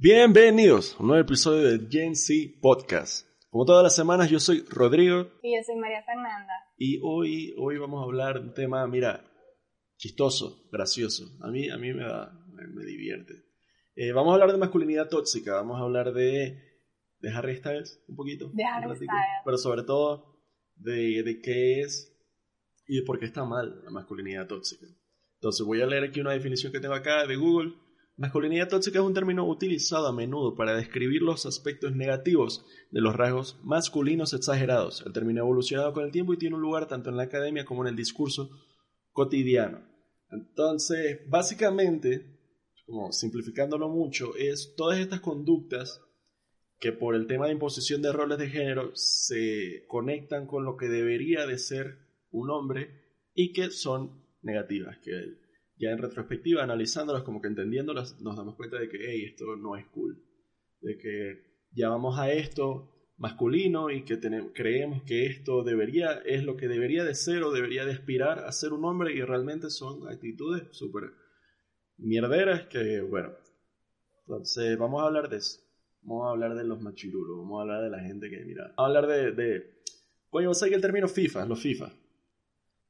Bienvenidos a un nuevo episodio de Gen Z Podcast. Como todas las semanas, yo soy Rodrigo Y yo soy María Fernanda. y hoy, hoy vamos a hablar de un tema, mira, chistoso, gracioso. A mí, a mí me, da, me, me divierte. Eh, vamos a hablar de masculinidad tóxica, vamos a hablar de, de Harry Styles un poquito. De Harry Styles. Pero sobre todo de, de qué es y de por qué está mal la masculinidad tóxica. Entonces voy a leer aquí una definición que tengo acá de Google. Masculinidad tóxica es un término utilizado a menudo para describir los aspectos negativos de los rasgos masculinos exagerados. El término ha evolucionado con el tiempo y tiene un lugar tanto en la academia como en el discurso cotidiano. Entonces, básicamente, como simplificándolo mucho, es todas estas conductas que por el tema de imposición de roles de género se conectan con lo que debería de ser un hombre y que son negativas, que ya en retrospectiva, analizándolas, como que entendiéndolas, nos damos cuenta de que, hey, esto no es cool, de que ya vamos a esto masculino y que tenemos, creemos que esto debería, es lo que debería de ser o debería de aspirar a ser un hombre y realmente son actitudes súper mierderas que, bueno, entonces vamos a hablar de eso. Vamos a hablar de los machirulos, vamos a hablar de la gente que, mira, vamos a hablar de, de... Coño, ¿sabes que el término FIFA, los FIFA?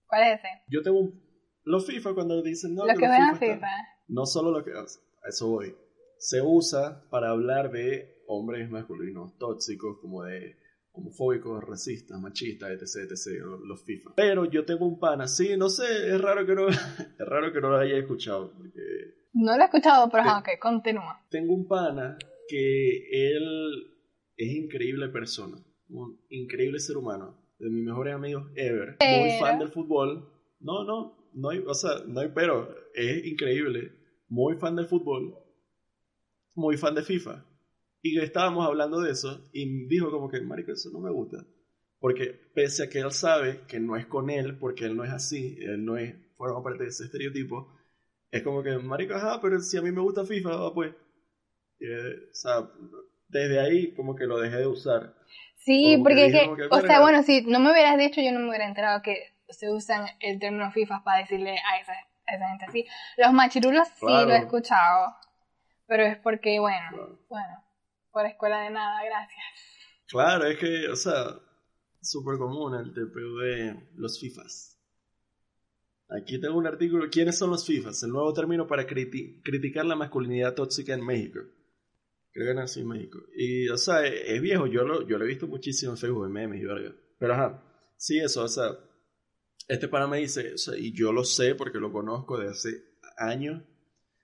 ¿Cuál es ese? Yo tengo un... Los FIFA cuando dicen, no, Los que los juegan están- FIFA. no solo lo que a eso voy. Se usa para hablar de hombres masculinos tóxicos, como de homofóbicos, racistas, machistas, etc, etc, los- los FIFA. Pero yo tengo un pana, sí, no sé, es raro que no, es raro que no lo haya escuchado, porque No lo he escuchado, pero ajá, ok, continúa. tengo un pana que él es increíble persona, un increíble ser humano, de mis mejores amigos ever, muy Pero- fan del fútbol. No, no, no hay, o sea, no hay pero, es increíble, muy fan del fútbol, muy fan de FIFA. Y estábamos hablando de eso y dijo como que, marico, eso no me gusta. Porque pese a que él sabe que no es con él, porque él no es así, él no es, forma parte de ese estereotipo, es como que, marico, ajá, pero si a mí me gusta FIFA, va, pues. Eh, o sea, desde ahí como que lo dejé de usar. Sí, Como porque es que, que, o sea, bueno, si no me hubieras dicho, yo no me hubiera enterado que se usan el término FIFA para decirle a esa, a esa gente así. Los machirulos sí lo he escuchado, pero es porque, bueno, Claro. bueno, por escuela de nada, gracias. Claro, es que, o sea, súper común el TPU de los FIFAs. Aquí tengo un artículo, ¿quiénes son los FIFAs? El nuevo término para criti- criticar la masculinidad tóxica en México. Creo que nació en México. Y, o sea, es, es viejo, yo lo, yo lo he visto muchísimo en Facebook, en memes y verga. Pero, ajá, sí, eso, o sea, este pana me dice, o sea, y yo lo sé porque lo conozco de hace años,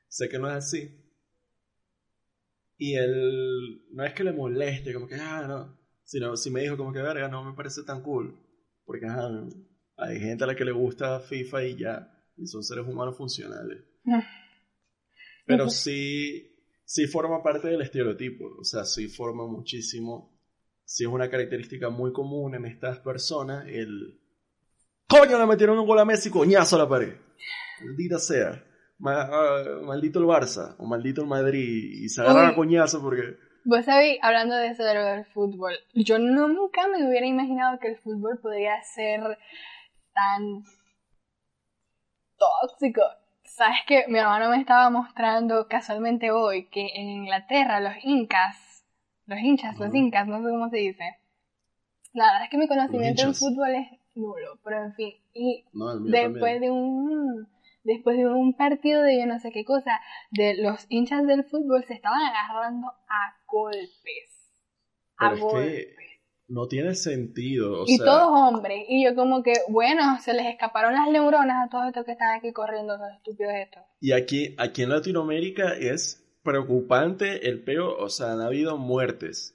sé que no es así. Y él, no es que le moleste, como que, ah, no, sino si me dijo como que, verga, no me parece tan cool. Porque, ajá, hay gente a la que le gusta FIFA y ya, y son seres humanos funcionales. Pero Ujú. sí, sí forma parte del estereotipo, o sea, sí forma muchísimo, sí es una característica muy común en estas personas, el... ¡Coño, le metieron un gol a Messi, coñazo a la pared! Maldita sea. Ma- ah, maldito el Barça, o maldito el Madrid, y se agarran a coñazo porque... Vos sabéis, hablando de eso de lo del fútbol, yo no, nunca me hubiera imaginado que el fútbol podría ser tan tóxico. Sabes que mi hermano me estaba mostrando casualmente hoy que en Inglaterra los incas, los hinchas, los incas, no sé cómo se dice. La verdad es que mi conocimiento en hinchas. fútbol es nulo, pero en fin. Y No, después también. de un después de un partido de yo no sé qué cosa de los hinchas del fútbol se estaban agarrando a golpes a es golpes que no tiene sentido, o y sea... todos hombres y yo como que bueno se les escaparon las neuronas a todos estos que están aquí corriendo los estúpidos estos Y aquí, aquí en Latinoamérica es preocupante el peo, o sea, han habido muertes.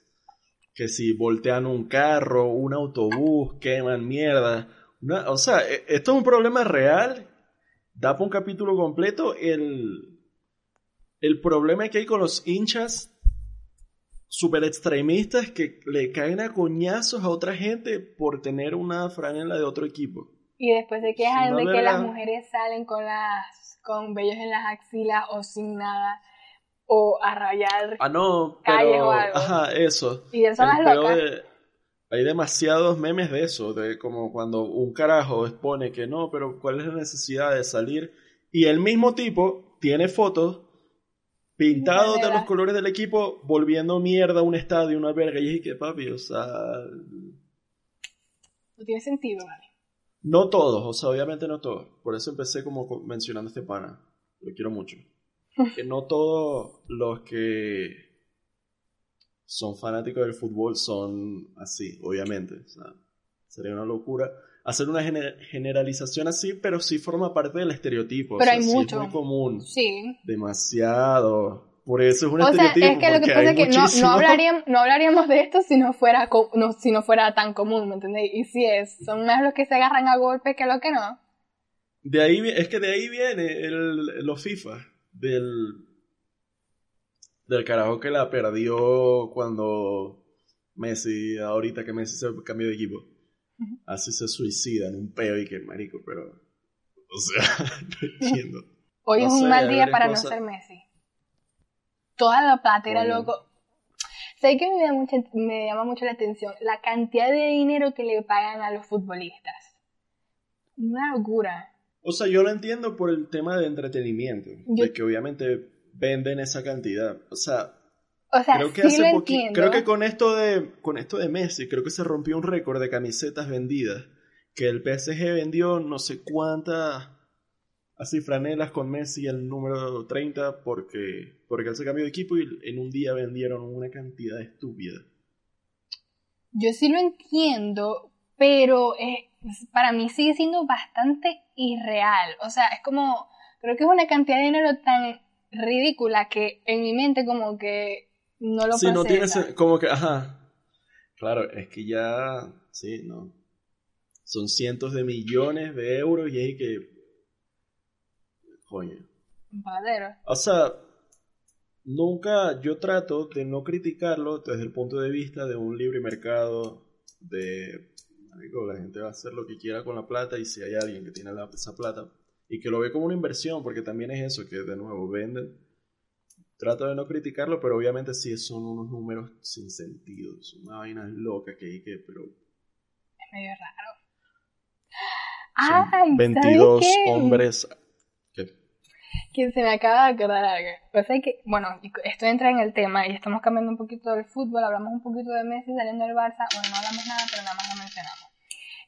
Que si voltean un carro, un autobús, queman mierda. Una- o sea, e- esto es un problema real. Da para un capítulo completo el, el problema que hay con los hinchas super extremistas que le caen a coñazos a otra gente por tener una franela de otro equipo. y después se quejan de que las mujeres salen con las con vellos en las axilas o sin nada o a rayar Ah, no, Calles o algo. Ajá, eso. y locas de- hay demasiados memes de eso, de como cuando un carajo expone que no, pero ¿cuál es la necesidad de salir? Y el mismo tipo tiene fotos pintado de los colores del equipo, volviendo mierda un estadio, una verga. Y dije que papi, o sea, No tiene sentido, ¿vale? no todos, o sea, obviamente no todos. Por eso empecé como co- mencionando a este pana. Lo quiero mucho. Que no todos los que son fanáticos del fútbol son así, obviamente. O sea, sería una locura hacer una gener- generalización así, pero sí forma parte del estereotipo. o Pero sea, hay sí mucho. Es muy común. Sí. Demasiado. Por eso es un O sea, estereotipo. es que lo que pasa es que no, muchísimo. no, hablaríamos, no hablaríamos de esto si no fuera no, si no fuera tan común, ¿me entendéis? Y si es, son más los que se agarran a golpes que los que no. De ahí, es que de ahí viene el, los FIFA. Del, del carajo que la perdió cuando Messi, ahorita que Messi se cambió de equipo. Así se suicida en un peo y que marico, pero. O sea, no entiendo. Hoy No es un sé, mal día para no ser Messi. Toda la platera, Coño. loco. Sé que me, da mucha, me llama mucho la atención la cantidad de dinero que le pagan a los futbolistas. Una locura. O sea, yo lo entiendo por el tema de entretenimiento. Yo- De que obviamente venden esa cantidad. O sea, O sea, creo que sí hace lo entiendo. creo que con esto de con esto de Messi creo que se rompió un récord de camisetas vendidas que el PSG vendió no sé cuántas así franelas con Messi el número 30 porque porque él se cambió de equipo y en un día vendieron una cantidad estúpida Yo sí lo entiendo, pero para mí sigue siendo bastante irreal. O sea, es como, creo que es una cantidad de dinero tan ridícula que en mi mente como que no lo sí no tiene como que ajá claro es que ya sí no son cientos de millones de euros y hay que coño pagadero. O sea, nunca yo trato de no criticarlo desde el punto de vista de un libre mercado, de, marico, la gente va a hacer lo que quiera con la plata y si hay alguien que tiene la- esa plata y que lo ve como una inversión, porque también es eso, que de nuevo venden. Trato de no criticarlo, pero obviamente sí son unos números sin sentido, son una vaina loca que hay que, pero Es medio raro. son Ay, ¿sabes 22 qué? hombres. Que se me acaba de acordar algo. O sea que, bueno, esto entra en el tema y estamos cambiando un poquito del fútbol, hablamos un poquito de Messi saliendo del Barça, bueno, no hablamos nada, pero nada más lo mencionamos.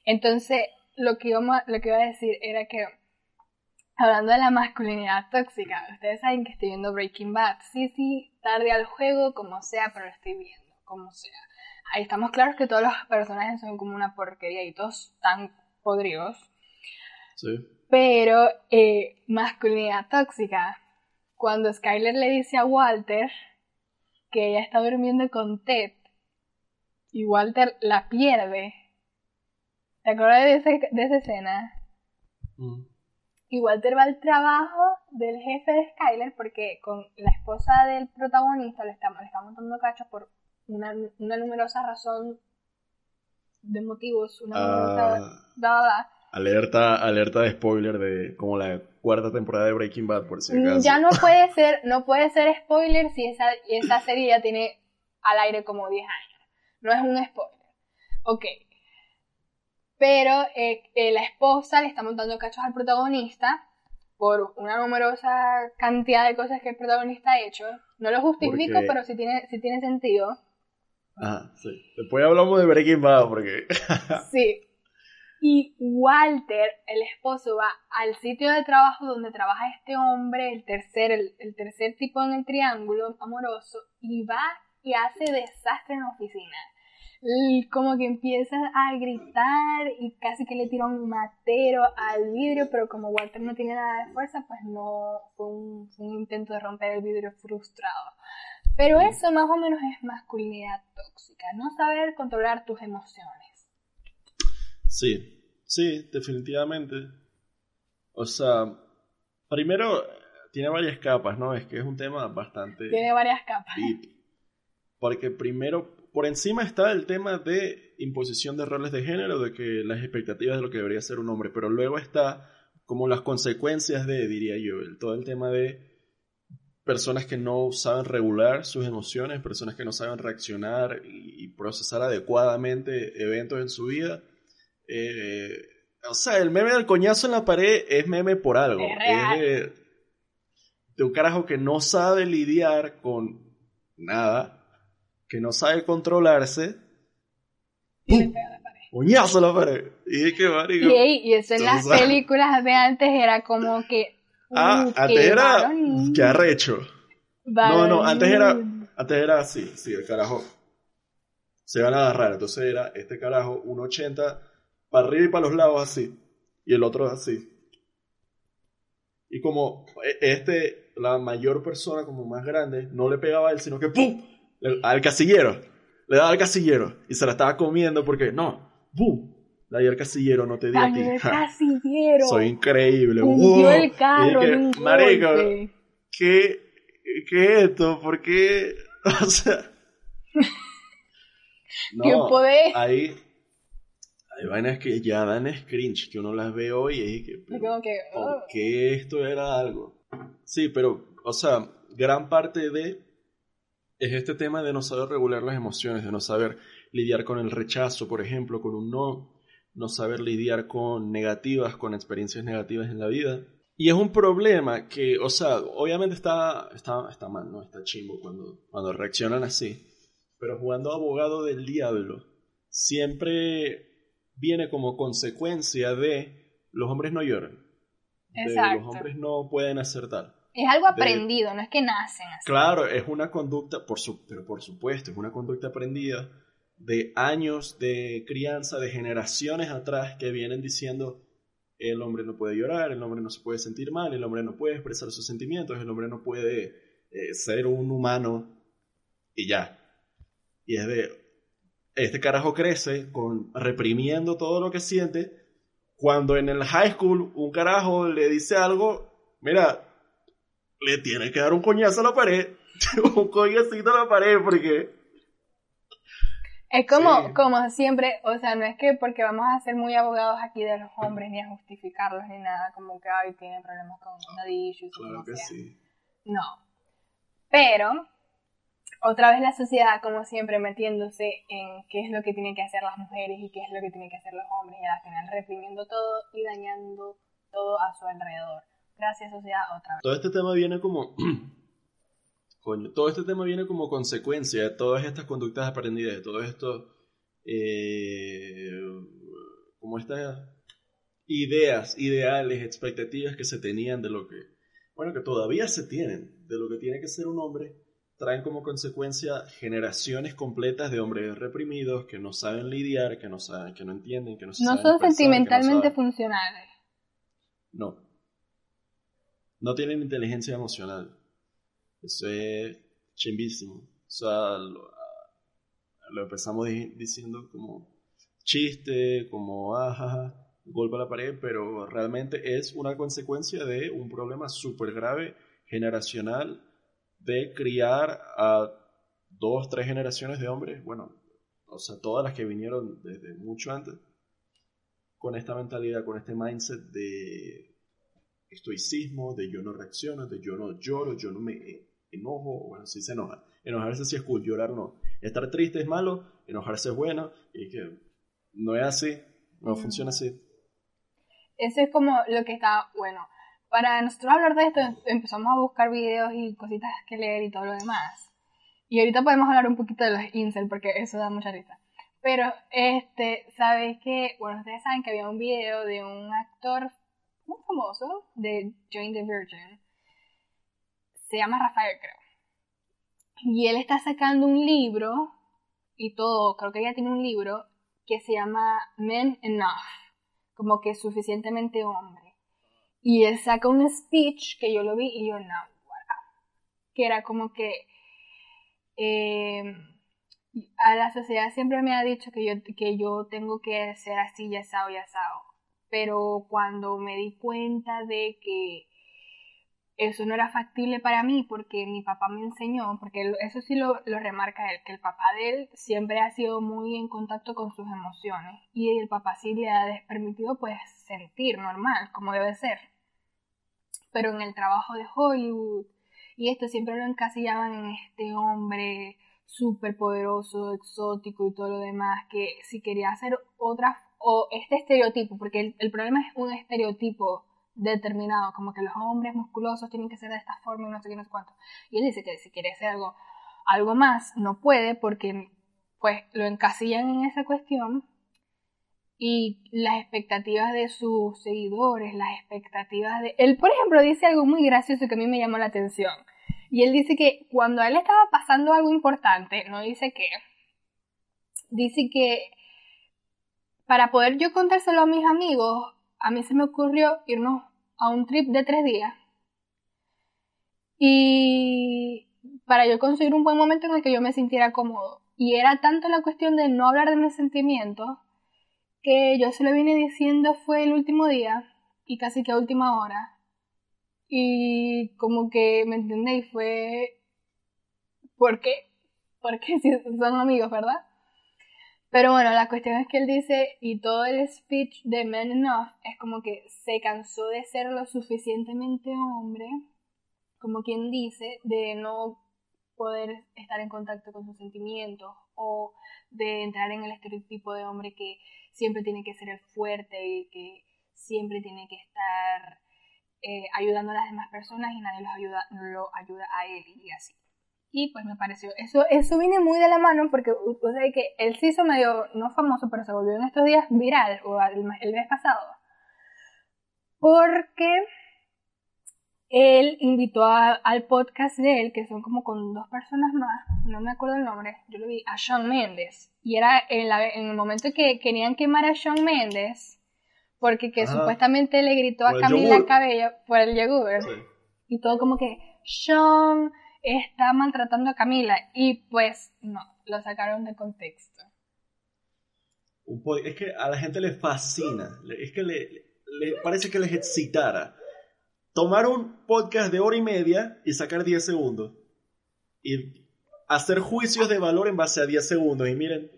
Entonces, lo que, íbamos, lo que iba a decir era que, hablando de la masculinidad tóxica, ustedes saben que estoy viendo Breaking Bad. Sí, sí, tarde al juego, como sea, pero lo estoy viendo, como sea. Ahí estamos claros que todos los personajes son como una porquería y todos tan podridos. Sí. Pero, eh, masculinidad tóxica. Cuando Skyler le dice a Walter que ella está durmiendo con Ted y Walter la pierde. ¿Te acuerdas de, ese- de esa escena? Mm. Y Walter va al trabajo del jefe de Skyler porque con la esposa del protagonista le está, le está montando cachos por una, una numerosa razón de motivos, una numerosa... Ah. da, da, da. Alerta, alerta de spoiler de como la cuarta temporada de Breaking Bad, por si Mm, acaso. Ya no puede ser, no puede ser spoiler si esa, esa serie ya tiene al aire como 10 años. No es un spoiler. Ok. Pero eh, eh, la esposa le está montando cachos al protagonista por una numerosa cantidad de cosas que el protagonista ha hecho. No lo justifico, Porque- pero sí tiene, sí tiene sentido. Ajá, sí. Después hablamos de Breaking Bad porque... Sí. Y Walter, el esposo, va al sitio de trabajo donde trabaja este hombre, el tercer, el, tercer tipo en el triángulo amoroso, y va y hace desastre en la oficina. Como que empieza a gritar y casi que le tira un matero al vidrio, pero como Walter no tiene nada de fuerza, pues no fue fue un intento de romper el vidrio frustrado. Pero eso más o menos es masculinidad tóxica, no saber controlar tus emociones. Sí, sí, definitivamente. O sea, primero tiene varias capas, ¿no? Es que es un tema bastante Tiene varias capas. deep. Porque primero, por encima está el tema de imposición de roles de género, de que las expectativas de lo que debería ser un hombre, pero luego está como las consecuencias de, diría yo, el, todo el tema de personas que no saben regular sus emociones, personas que no saben reaccionar y, y procesar adecuadamente eventos en su vida. Eh, o sea, el meme del coñazo en la pared es meme por algo. Es de, de un carajo que no sabe lidiar con nada, que no sabe controlarse. Y le pega a la pared. ¡Uñazo a la pared! Y es que, marico, Y, y eso en las sabes. películas de antes era como que. Ah, uh, antes era. varón, ¡Qué arrecho! No, no, antes era. Antes era así, sí, el carajo. Se van a agarrar. Entonces era este carajo, 1.80, para arriba y para los lados así. Y el otro así. Y como e- este, la mayor persona, como más grande, no le pegaba a él, sino que ¡pum! Le- Al casillero. Le daba al casillero. Y se la estaba comiendo porque, no, ¡pum! Le di al casillero, no te di a ti. El casillero. Soy increíble. ¡Wow! el carro marico. ¿qué, ¿qué es esto? ¿Por qué? O sea. ¡Qué poder! Hay, vainas que ya dan cringe, que uno las ve hoy y es que. Pero, como que. oh. ¿Por qué esto era algo? Sí, pero, o sea, gran parte de. Es este tema de no saber regular las emociones, de no saber lidiar con el rechazo, por ejemplo, con un no, no saber lidiar con negativas, con experiencias negativas en la vida. Y es un problema que, o sea, obviamente está, está, está mal, ¿no? Está chimbo cuando, cuando reaccionan así. Pero jugando abogado del diablo, siempre viene como consecuencia de los hombres no lloran. De Exacto. los hombres no pueden hacer tal. Es algo de- aprendido, no es que nacen así. Claro, es una conducta, por su, pero por supuesto, es una conducta aprendida de años de crianza, de generaciones atrás que vienen diciendo el hombre no puede llorar, el hombre no se puede sentir mal, el hombre no puede expresar sus sentimientos, el hombre no puede eh, ser un humano y ya. Y es de, este carajo crece con reprimiendo todo lo que siente, cuando en el high school un carajo le dice algo, mira, le tiene que dar un coñazo a la pared, un coñacito a la pared, porque... Es como, Sí. como siempre, o sea, no es que porque vamos a ser muy abogados aquí de los hombres, ni a justificarlos, ni nada, como que, ay, tiene problemas con daddy issues, Claro que sea. sí. No. Pero, otra vez la sociedad, como siempre, metiéndose en qué es lo que tienen que hacer las mujeres y qué es lo que tienen que hacer los hombres, y al final reprimiendo todo y dañando todo a su alrededor. Gracias, sociedad, otra vez. Todo este tema viene como... Coño, todo este tema viene como consecuencia de todas estas conductas aprendidas, de todo esto... Eh, como estas ideas, ideales, expectativas que se tenían de lo que... Bueno, que todavía se tienen, de lo que tiene que ser un hombre, traen como consecuencia generaciones completas de hombres reprimidos que no saben lidiar, que no saben, que no entienden, que no, se No saben son no sentimentalmente funcionales. no. No tienen inteligencia emocional. Eso es chimbísimo. O sea, lo, lo empezamos di- diciendo como chiste, como ajaja, golpe a la pared, pero realmente es una consecuencia de un problema súper grave generacional de criar a dos, tres generaciones de hombres, bueno, o sea, todas las que vinieron desde mucho antes, con esta mentalidad, con este mindset de estoicismo, de yo no reacciono, de yo no lloro, yo no me eh, enojo, bueno, sí se enoja. Enojarse sí es cool, llorar no. Estar triste es malo, enojarse es bueno, y que no es así, no funciona así. Eso es como lo que está, bueno, para nosotros hablar de esto empezamos a buscar videos y cositas que leer y todo lo demás. Y ahorita podemos hablar un poquito de los incel porque eso da mucha risa. Pero, este, ¿sabes qué? Bueno, ustedes saben que había un video de un actor muy famoso de Jane the Virgin. Se llama Rafael, creo. Y él está sacando un libro y todo, creo que ella tiene un libro que se llama Men Enough como que suficientemente hombre. Y él saca un speech que yo lo vi y yo, no. Que era como que eh, a la sociedad siempre me ha dicho que yo, que yo tengo que ser así, ya asado, ya asado. Pero cuando me di cuenta de que eso no era factible para mí porque mi papá me enseñó, porque eso sí lo, lo remarca él, que el papá de él siempre ha sido muy en contacto con sus emociones y el papá sí le ha permitido pues sentir normal, como debe ser. Pero en el trabajo de Hollywood y esto siempre lo encasillaban en este hombre súper poderoso, exótico y todo lo demás, que si quería hacer otra, o este estereotipo, porque el, el problema es un estereotipo determinado, como que los hombres musculosos tienen que ser de esta forma y no sé qué, no sé cuánto. Y él dice que si quiere hacer algo, algo más, no puede porque pues lo encasillan en esa cuestión y las expectativas de sus seguidores, las expectativas de... Él, por ejemplo, dice algo muy gracioso que a mí me llamó la atención. Y él dice que cuando a él estaba pasando algo importante, no dice qué, dice que para poder yo contárselo a mis amigos, a mí se me ocurrió irnos a un trip de tres días. Y para yo conseguir un buen momento en el que yo me sintiera cómodo. Y era tanto la cuestión de no hablar de mis sentimientos que yo se lo vine diciendo fue el último día y casi que a última hora. Y como que, ¿me entendéis? Fue... ¿Por qué? Porque si son amigos, ¿verdad? Pero bueno, la cuestión es que él dice, y todo el speech de Man Enough es como que se cansó de ser lo suficientemente hombre, como quien dice, de no poder estar en contacto con sus sentimientos o de entrar en el estereotipo de hombre que siempre tiene que ser el fuerte y que siempre tiene que estar eh, ayudando a las demás personas y nadie los ayuda, lo ayuda a él y así. Y pues me pareció, eso, eso viene muy de la mano porque o sea, que él se hizo medio, no famoso, pero se volvió en estos días viral, o el, mes pasado. Porque él invitó al podcast de él, que son como con dos personas más, no me acuerdo el nombre, yo lo vi, a Sean Mendes. Y era en, la, en el momento que querían quemar a Sean Mendes, porque que supuestamente le gritó a Camila Cabello por el yogur. Y todo como que, Sean, está maltratando a Camila. Y pues no, lo sacaron de contexto. Es que a la gente le fascina, es que le, parece que les excitara tomar un podcast de hora y media y sacar 10 segundos. Y hacer juicios de valor en base a 10 segundos. Y miren,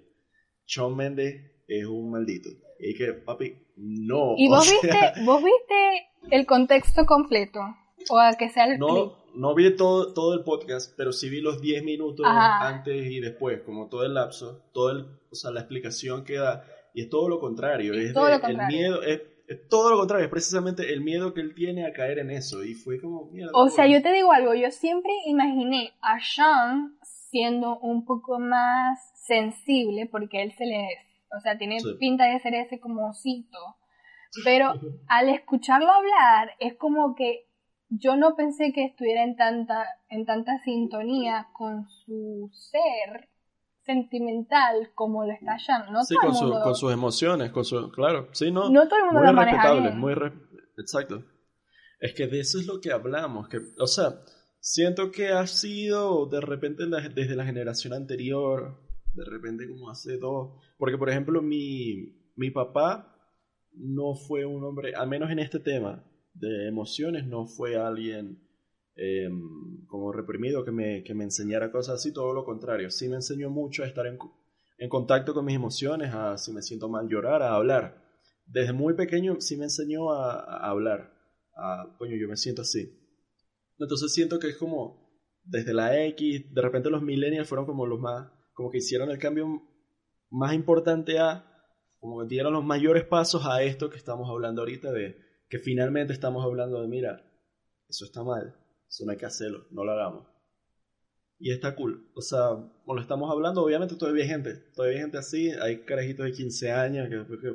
Shawn Mendes es un maldito. Y que, papi, no. ¿Y vos, viste, vos viste el contexto completo? O a que sea el no, no vi todo, todo el podcast, pero sí vi los 10 minutos antes y después, como todo el lapso, todo el, o sea, la explicación que da, y es todo lo contrario, es, el miedo, es, todo lo contrario, es precisamente el miedo que él tiene a caer en eso, y fue como, mierda. O sea, yo te digo algo, yo siempre imaginé a Sean siendo un poco más sensible, porque él se le, o sea, tiene pinta de ser ese como osito, pero al escucharlo hablar, es como que yo no pensé que estuviera en tanta, en tanta sintonía con su ser sentimental como lo está Sean. No sí, con, con, sus emociones, con su, claro, sí, no. No todo el mundo muy lo respetable, muy exacto. Es que de eso es lo que hablamos, que, o sea, siento que ha sido de repente desde la generación anterior, de repente como hace dos, porque por ejemplo mi, mi papá no fue un hombre, al menos en este tema, de emociones, no fue alguien em, como reprimido que me, que me enseñara cosas así, todo lo contrario, sí me enseñó mucho a estar en, en contacto con mis emociones, a si me siento mal llorar, a hablar. Desde muy pequeño sí me enseñó a, a hablar, a, coño, yo me siento así. Entonces siento que es como, desde la X, de repente los millennials fueron como los más, como que hicieron el cambio más importante a, como que dieron los mayores pasos a esto que estamos hablando ahorita de que finalmente estamos hablando de, mira, eso está mal, eso no hay que hacerlo, no lo hagamos. Y está cool. O sea, cuando estamos hablando, obviamente todavía hay gente, todavía hay gente así, hay carajitos de 15 años, que,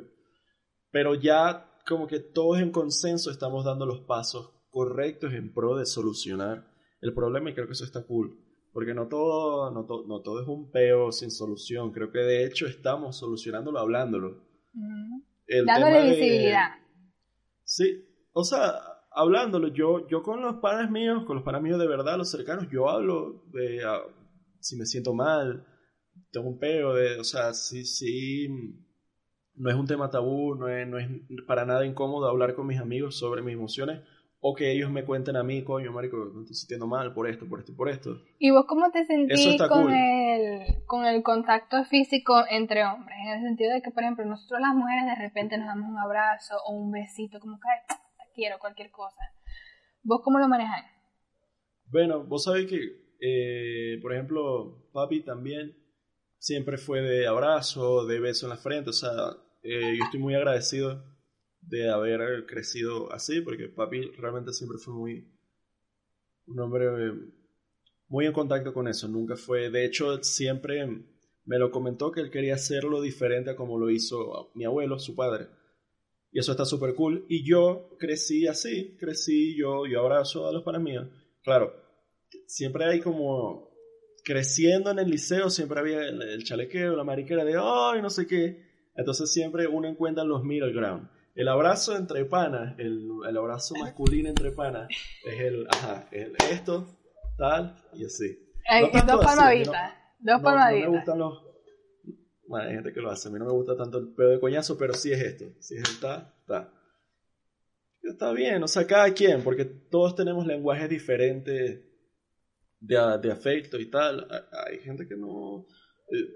pero ya como que todos en consenso estamos dando los pasos correctos en pro de solucionar el problema y creo que eso está cool. Porque no todo, no, no todo es un peo sin solución. Creo que de hecho estamos solucionándolo hablándolo. Dándole visibilidad. Sí, o sea, hablándolo, yo, yo con los padres míos, con los padres míos de verdad, los cercanos, yo hablo de ah, si me siento mal, tengo un peo, de, o sea, sí, sí, no es un tema tabú, no es, no es para nada incómodo hablar con mis amigos sobre mis emociones, o que ellos me cuenten a mí, coño, marico, me estoy sintiendo mal por esto, por esto por esto. ¿Y vos cómo te sentís con, el, con el contacto físico entre hombres? En el sentido de que, por ejemplo, nosotros las mujeres de repente nos damos un abrazo o un besito, como que quiero, cualquier cosa. ¿Vos cómo lo manejáis? Bueno, vos sabés que, eh, por ejemplo, papi también siempre fue de abrazo, de beso en la frente, o sea, eh, yo estoy muy agradecido de haber crecido así, porque papi realmente siempre fue muy un hombre muy en contacto con eso, nunca fue, de hecho siempre me lo comentó que él quería hacerlo diferente a como lo hizo mi abuelo, su padre. Y eso está súper cool. Y yo crecí así, crecí, yo, yo abrazo a los para mí. Claro, siempre hay como creciendo en el liceo, siempre había el, chalequeo, la mariquera de, ay, no sé qué. Entonces siempre uno encuentra los middle ground. El abrazo entre panas, el, el abrazo masculino entre panas, es el, ajá, el, esto, tal, y así. dos palmaditas, dos palmaditas. No, me gustan los... Bueno, hay gente que lo hace, a mí no me gusta tanto el pedo de coñazo, pero sí es esto, sí es el ta. Está bien, o sea, cada quien, porque todos tenemos lenguajes diferentes de, de afecto y tal. Hay gente que no... Eh,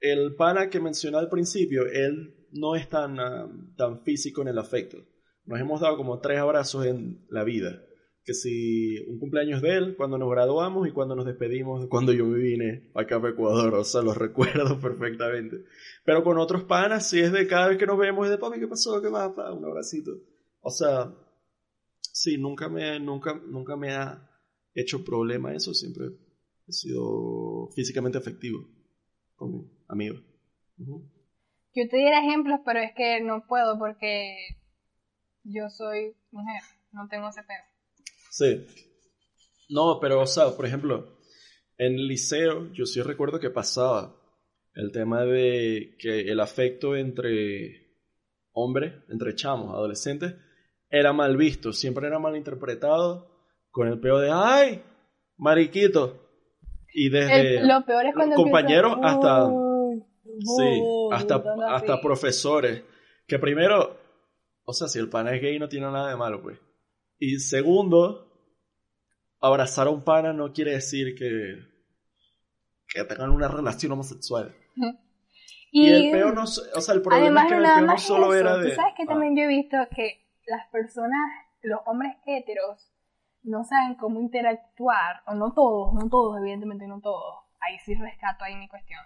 el pana que mencioné al principio, él no es tan, ah, tan físico en el afecto. Nos hemos dado como tres abrazos en la vida. Que si un cumpleaños de él, cuando nos graduamos y cuando nos despedimos, cuando yo me vine acá a Ecuador, o sea, los recuerdo perfectamente. Pero con otros panas, si es de cada vez que nos vemos, es de papi, ¿qué pasó? ¿Qué más? Un abracito. O sea, sí, nunca me, nunca, nunca me ha hecho problema eso, siempre he sido físicamente efectivo con mi amigo. Yo te diera ejemplos, pero es que no puedo porque yo soy mujer, no tengo ese pedo. Sí. No, pero, o sea, por ejemplo, en el liceo yo sí recuerdo que pasaba el tema de que el afecto entre hombres, entre chamos, adolescentes, era mal visto, siempre era mal interpretado con el peor de, ay, mariquito. Y desde lo peor es cuando compañeros hasta, sí, hasta, hasta profesores. Que primero, o sea, si el pana es gay no tiene nada de malo, pues. Y segundo, abrazar a un pana no quiere decir que, que tengan una relación homosexual. Y, el peor no, o sea, el problema es que el peor no solo era de... ¿Tú sabes que también yo he visto que las personas, los hombres heteros, no saben cómo interactuar, o no todos, no todos, evidentemente no todos, ahí sí rescato ahí mi cuestión,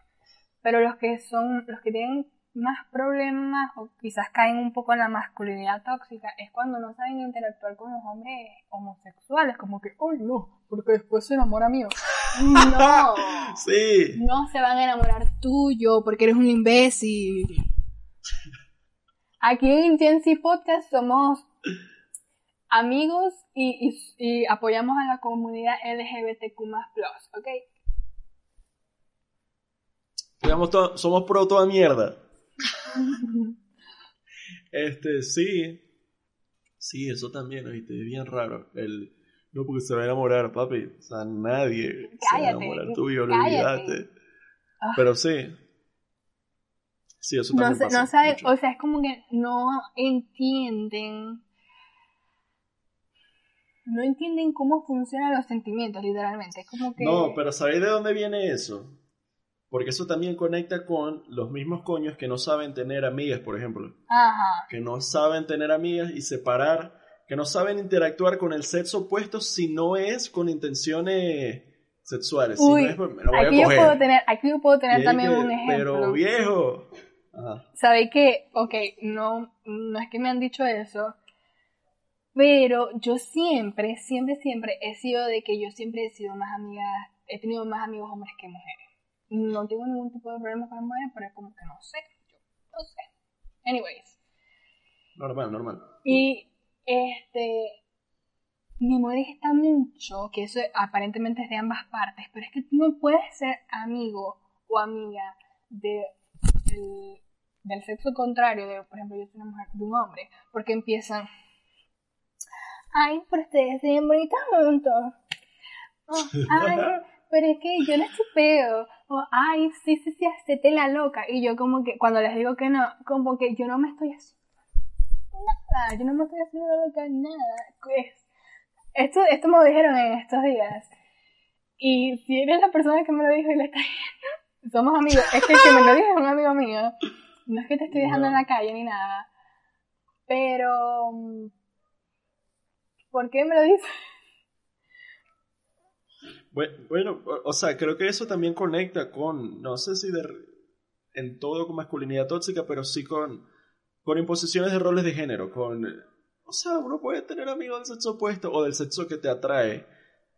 pero los que son, los que tienen más problemas o quizás caen un poco en la masculinidad tóxica es cuando no saben interactuar con los hombres homosexuales, como que, ¡ay no! Porque después se enamora mío. No. sí. No se van a enamorar tuyo porque eres un imbécil. Aquí en Gen Podcast somos amigos y, apoyamos a la comunidad LGBTQ+, ¿ok? Digamos, somos pro toda mierda. Este, sí. Sí, eso también, ¿viste? Es bien raro. El, no, porque se va a enamorar, papi. O sea, nadie se va a enamorar tuyo, olvídate. Ah. Pero sí. Sí, eso también no, pasa no sabe, o sea, es como que no entienden no entienden cómo funcionan los sentimientos, literalmente. Es como que... No, pero ¿sabéis de dónde viene eso? Porque eso también conecta con los mismos coños que no saben tener amigas, por ejemplo. Ajá. Que no saben tener amigas y separar, que no saben interactuar con el sexo opuesto si no es con intenciones sexuales. si no es, me lo voy aquí, a coger. Yo puedo tener, aquí yo puedo tener también un ejemplo. Pero viejo. ¿Sabéis que, ok, no, no es que me han dicho eso, pero yo siempre, siempre, siempre he sido de que yo siempre he sido más amiga, he tenido más amigos hombres que mujeres. No tengo ningún tipo de problema con las mujeres, pero es como que no sé, yo no sé. Anyways. Normal, normal. Y este, me molesta mucho que eso aparentemente es de ambas partes, pero es que tú no puedes ser amigo o amiga de, del sexo contrario, de, por ejemplo, yo soy una mujer, de un hombre, porque empiezan ay, pero ustedes se ven bonitos juntos. Oh, ay, pero es que yo les chupeo. O, ay, sí, sí, sí, hacete la loca. Y yo como que, cuando les digo que no, como que yo no me estoy haciendo nada, yo no me estoy haciendo la loca, nada. Pues, esto, esto me lo dijeron en estos días. Y si eres la persona que me lo dijo y le está yendo, somos amigos. Es que el que me lo dijo es un amigo mío. No es que te estoy dejando en la calle ni nada. Pero ¿Por qué me lo dices? Bueno, o sea, creo que eso también conecta con, no sé si de, en todo con masculinidad tóxica, pero sí con con imposiciones de roles de género, con... O sea, uno puede tener amigos del sexo opuesto o del sexo que te atrae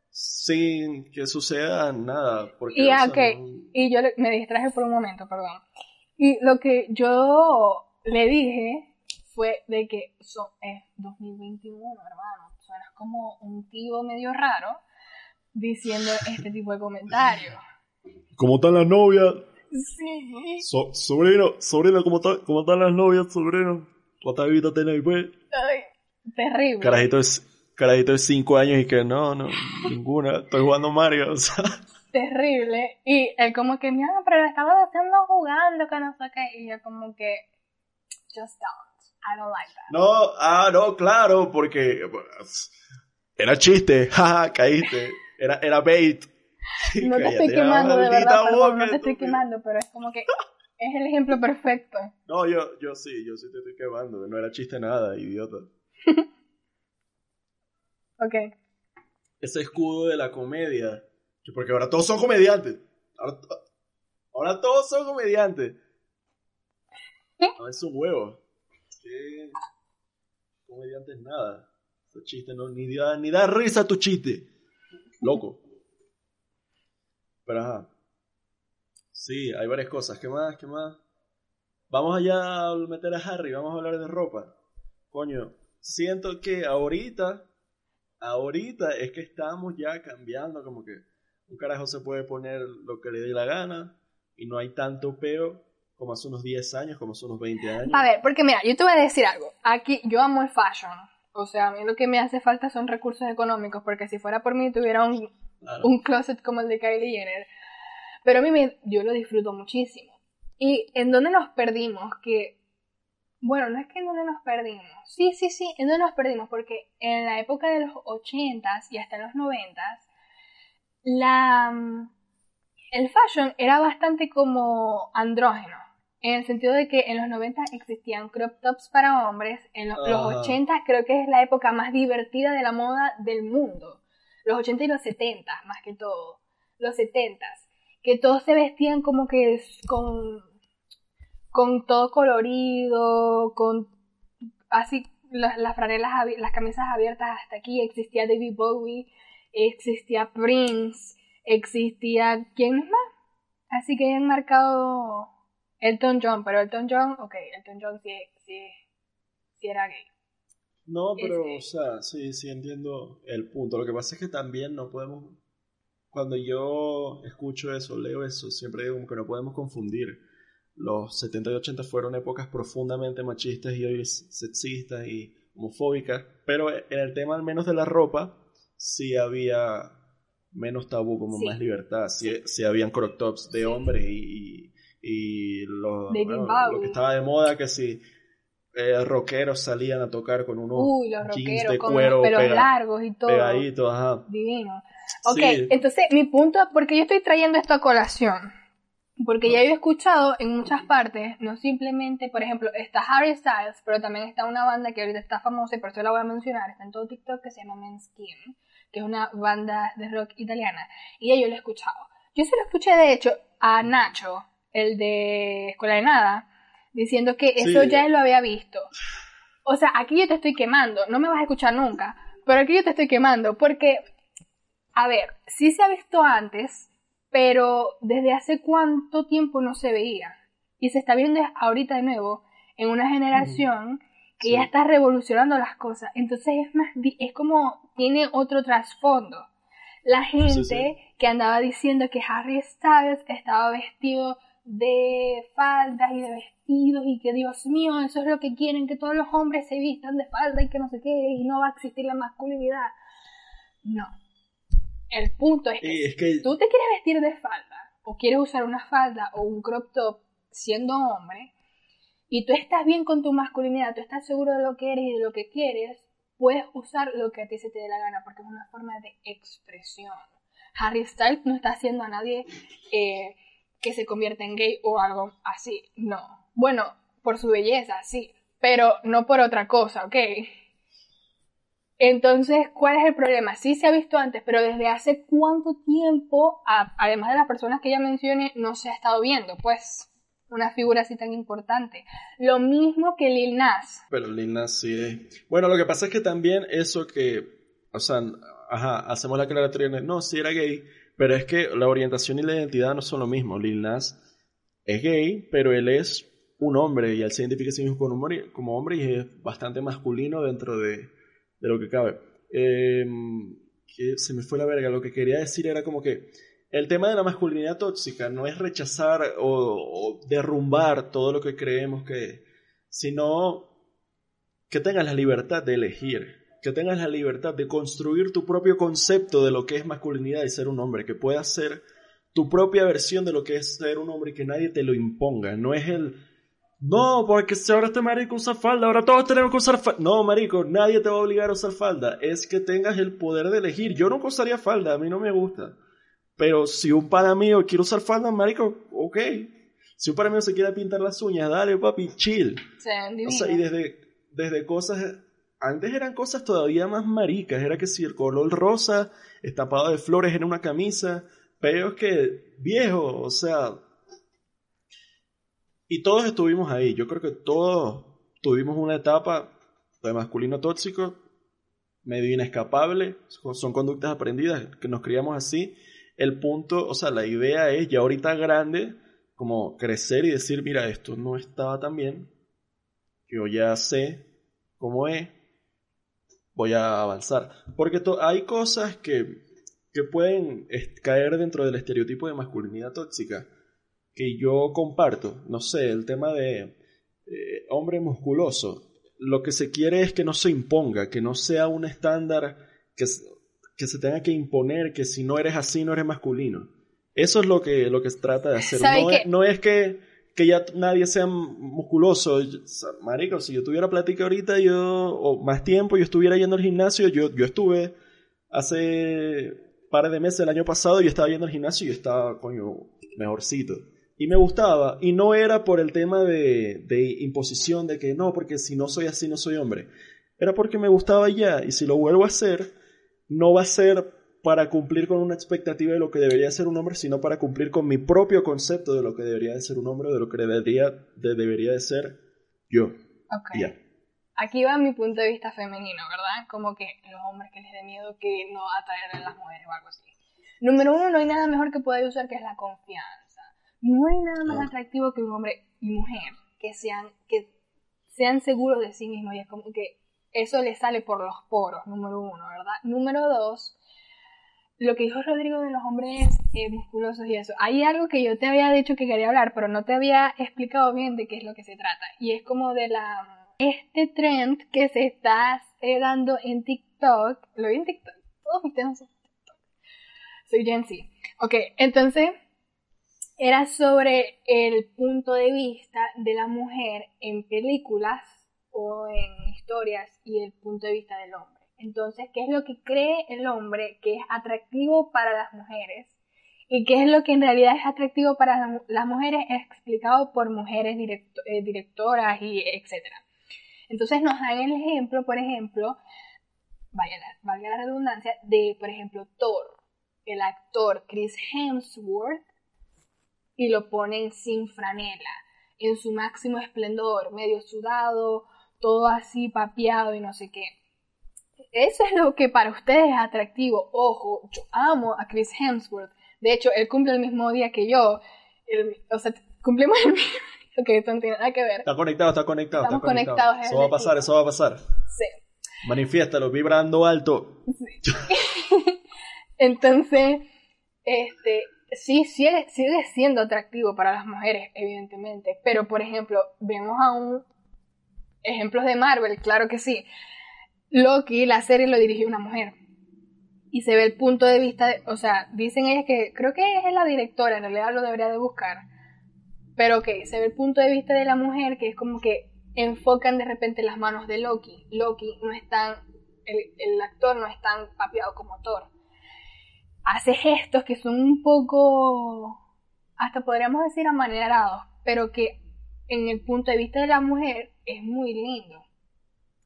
sin que suceda nada. Porque, Y, o sea, ok, no- y yo me distraje por un momento, perdón. Y lo que yo le dije fue de que so- es 2021, hermano. Suenas como un tío medio raro diciendo este tipo de comentarios. ¿Cómo están las novias? Sí. So- sobrino, sobrino, ¿cómo, está- ¿cómo están las novias, sobrino? ¿Cuántas vidas tenés, pues? Ay, terrible. Carajito es... Carajito de 5 años y que no, no, ninguna, estoy jugando Mario, o sea. Terrible. Y él como que, mira, pero lo estaba haciendo jugando, que no sé qué. Y yo como que, just don't. I don't like that. No, ah, no, claro, porque era chiste, jaja, caíste, era, era bait. No te estoy quemando, de verdad, perdón, no te estoy quemando, pero es como que es el ejemplo perfecto. No, yo, yo sí, yo sí te estoy quemando, no era chiste nada, idiota. Ok. Ese escudo de la comedia, que porque ahora todos son comediantes, ahora, ahora todos son comediantes. ¿Qué? No, es un huevo. ¿Qué? Comediantes nada. Ese chiste no, ni da, ni da risa tu chiste. Loco. Pero ajá. Sí, hay varias cosas. ¿Qué más? ¿Qué más? Vamos allá a meter a Harry, vamos a hablar de ropa. Coño, siento que ahorita, ahorita es que estamos ya cambiando, como que un carajo se puede poner lo que le dé la gana y no hay tanto peo como hace unos 10 años, como hace unos 20 años. A ver, porque mira, yo te voy a decir algo. Aquí yo amo el fashion. O sea, a mí lo que me hace falta son recursos económicos, porque si fuera por mí tuviera un, Claro. un closet como el de Kylie Jenner. Pero a mí me, yo lo disfruto muchísimo. ¿Y en dónde nos perdimos? Que, bueno, no es que en dónde nos perdimos. Sí, sí, sí, en dónde nos perdimos, porque en la época de los 80s y hasta los 90s, la, mm, el fashion era bastante como andrógeno. En el sentido de que en los 90 existían crop tops para hombres, en lo- los Ajá. 80 creo que es la época más divertida de la moda del mundo. Los 80 y los 70 más que todo. Los 70 que todos se vestían como que con con todo colorido, con así las, las franelas, las camisas abiertas hasta aquí, existía David Bowie, existía Prince, existía ¿quién más? Así que han marcado Elton John, pero Elton John, ok, Elton John sí, sí, sí era gay. No, pero, Este- o sea, sí, sí entiendo el punto. Lo que pasa es que también no podemos, cuando yo escucho eso, leo eso, siempre digo como que no podemos confundir. Los 70 y 80 fueron épocas profundamente machistas y hoy sexistas y homofóbicas, pero en el tema al menos de la ropa, sí había menos tabú, como Sí. más libertad. Sí, sí habían crop tops de hombres y, y, y David bueno, lo que estaba de moda, que si eh, rockeros salían a tocar con unos Uy, los jeans de con cuero los pelos pega- largos y todo. pegaditos, ajá. Divino. Ok, Sí. entonces mi punto, porque yo estoy trayendo esto a colación, porque ya yo he escuchado en muchas partes, no simplemente, por ejemplo, está Harry Styles, pero también está una banda que ahorita está famosa y por eso la voy a mencionar, está en todo TikTok, que se llama Skin, que es una banda de rock italiana, y ya yo lo he escuchado. Yo se lo escuché, de hecho, a Nacho, el de Escuela de Nada, diciendo que eso Sí. ya él lo había visto. O sea, aquí yo te estoy quemando, no me vas a escuchar nunca, pero aquí yo te estoy quemando, porque a ver, sí se ha visto antes, pero desde hace cuánto tiempo no se veía. Y se está viendo ahorita de nuevo en una generación que Sí. ya está revolucionando las cosas. Entonces es más, es como, tiene otro trasfondo. La gente sí. que andaba diciendo que Harry Styles estaba vestido de faldas y de vestidos y que Dios mío, eso es lo que quieren, que todos los hombres se vistan de falda y que no sé qué, y no va a existir la masculinidad. No. El punto es que es tú te quieres vestir de falda o quieres usar una falda o un crop top siendo hombre y tú estás bien con tu masculinidad, tú estás seguro de lo que eres y de lo que quieres, puedes usar lo que a ti se te dé la gana porque es una forma de expresión. Harry Styles no está haciendo a nadie eh, que se convierta en gay o algo así, no. Bueno, por su belleza, sí, pero no por otra cosa, ¿ok? Entonces, ¿cuál es el problema? Sí se ha visto antes, pero desde hace cuánto tiempo, además de las personas que ya mencioné, no se ha estado viendo, pues. una figura así tan importante. Lo mismo que Lil Nas. Pero Lil Nas sí es... Bueno, lo que pasa es que también eso que, o sea, ajá, hacemos la aclaratoria, no, sí era gay, pero es que la orientación y la identidad no son lo mismo. Lil Nas es gay, pero él es un hombre y él se identifica como hombre, y es bastante masculino dentro de, de lo que cabe. Em, que se me fue la verga, lo que quería decir era como que el tema de la masculinidad tóxica no es rechazar o, derrumbar todo lo que creemos que, sino que tengas la libertad de elegir, que tengas la libertad de construir tu propio concepto de lo que es masculinidad y ser un hombre, que puedas ser tu propia versión de lo que es ser un hombre y que nadie te lo imponga. No es el, no, porque si ahora este marico usa falda, ahora todos tenemos que usar falda. No, marico, nadie te va a obligar a usar falda. Es que tengas el poder de elegir. Yo no usaría falda, a mí no me gusta. Pero si un pana mío quiere usar falda, marico, ok. Si un pana mío se quiere pintar las uñas, dale, papi, chill. o sea, y desde, desde cosas... Antes eran cosas todavía más maricas. Era que si el color rosa, estapado de flores en una camisa. Pero es que, viejo, o sea... Y todos estuvimos ahí. Yo creo que todos tuvimos una etapa de masculino tóxico, medio inescapable. Son conductas aprendidas, que nos criamos así el punto, o sea, la idea es ya ahorita grande, como crecer y decir, mira, esto no estaba tan bien, yo ya sé cómo es, voy a avanzar. Porque hay cosas que, que pueden caer dentro del estereotipo de masculinidad tóxica que yo comparto. No sé, el tema de eh, hombre musculoso. Lo que se quiere es que no se imponga, que no sea un estándar que, que se tenga que imponer que si no eres así no eres masculino. Eso es lo que, lo que se trata de hacer. No es, que, que, ya nadie sea musculoso. Marico, si yo tuviera plática ahorita yo, o más tiempo, yo estuviera yendo al gimnasio, yo, yo estuve hace par de meses el año pasado, yo estaba yendo al gimnasio y estaba, coño, mejorcito. Y me gustaba, y no era por el tema de, de imposición, de que no, porque si no soy así no soy hombre. Era porque me gustaba ya, y si lo vuelvo a hacer, no va a ser para cumplir con una expectativa de lo que debería ser un hombre, sino para cumplir con mi propio concepto de lo que debería de ser un hombre, de lo que debería de, debería de ser yo. Ok. Aquí va mi punto de vista femenino, ¿verdad? Como que los hombres que les dé miedo que no atraer a las mujeres o algo así. Número uno, no hay nada mejor que poder usar que es la confianza. No hay nada más atractivo que un hombre y mujer que sean, que sean seguros de sí mismos y es como que eso le sale por los poros, número uno, ¿verdad? Número dos, lo que dijo Rodrigo de los hombres eh, musculosos y eso. Hay algo que yo te había dicho que quería hablar, pero no te había explicado bien de qué es lo que se trata. Y es como de la este trend que se está eh, dando en TikTok. Lo vi en TikTok. Todos ustedes son TikTok. Soy Gen Z. Ok, entonces era sobre el punto de vista de la mujer en películas o en historias y el punto de vista del hombre. Entonces, ¿qué es lo que cree el hombre que es atractivo para las mujeres? Y qué es lo que en realidad es atractivo para las mujeres explicado por mujeres eh, directoras y etcétera. Entonces nos dan el ejemplo, por ejemplo, vaya valga la redundancia, de, por ejemplo, Thor, el actor Chris Hemsworth, y lo ponen sin franela, en su máximo esplendor, medio sudado, todo así papeado y no sé qué. Eso es lo que para ustedes es atractivo. Ojo, yo amo a Chris Hemsworth. De hecho, él cumple el mismo día que yo. o sea, cumplimos el mismo Ok, esto no tiene nada que ver. Está conectado, está conectado. Estamos conectados. Eso va a pasar, eso va a pasar. Sí. Manifiéstalo, vibrando alto. Sí. Entonces, este, sí, sigue, sigue siendo atractivo para las mujeres, evidentemente. Pero, por ejemplo, vemos a un ejemplos de Marvel, claro que sí. Loki, la serie lo dirigió una mujer. Y se ve el punto de vista, o sea, dicen ellas que creo que es la directora, en realidad lo debería de buscar. Pero ok, se ve el punto de vista de la mujer que es como que enfocan de repente las manos de Loki. Loki no es tan, el, el actor no es tan papeado como Thor. Hace gestos que son un poco, hasta podríamos decir amanerados, pero que en el punto de vista de la mujer es muy lindo.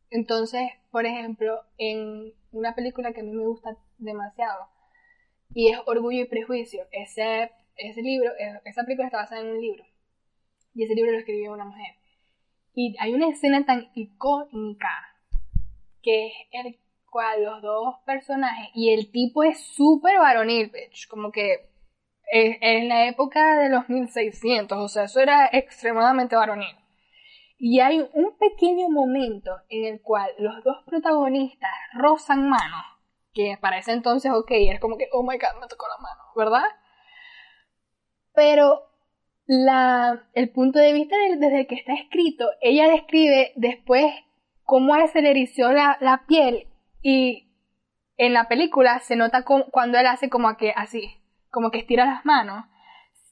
Entonces, por ejemplo, en una película que a mí me gusta demasiado, y es Orgullo y Prejuicio, ese, ese libro, esa película está basada en un libro. Y ese libro lo escribió una mujer. Y hay una escena tan icónica que es el cual los dos personajes, y el tipo es súper varonil, bitch, como que en la época de los 1600, o sea, eso era extremadamente varonil. Y hay un pequeño momento en el cual los dos protagonistas rozan manos, que para ese entonces, ok, es como que, oh my god, me tocó la mano, ¿verdad? Pero la, el punto de vista desde el que está escrito, ella describe después cómo se le erizó la, la piel y en la película se nota cuando él hace como que así, como que estira las manos.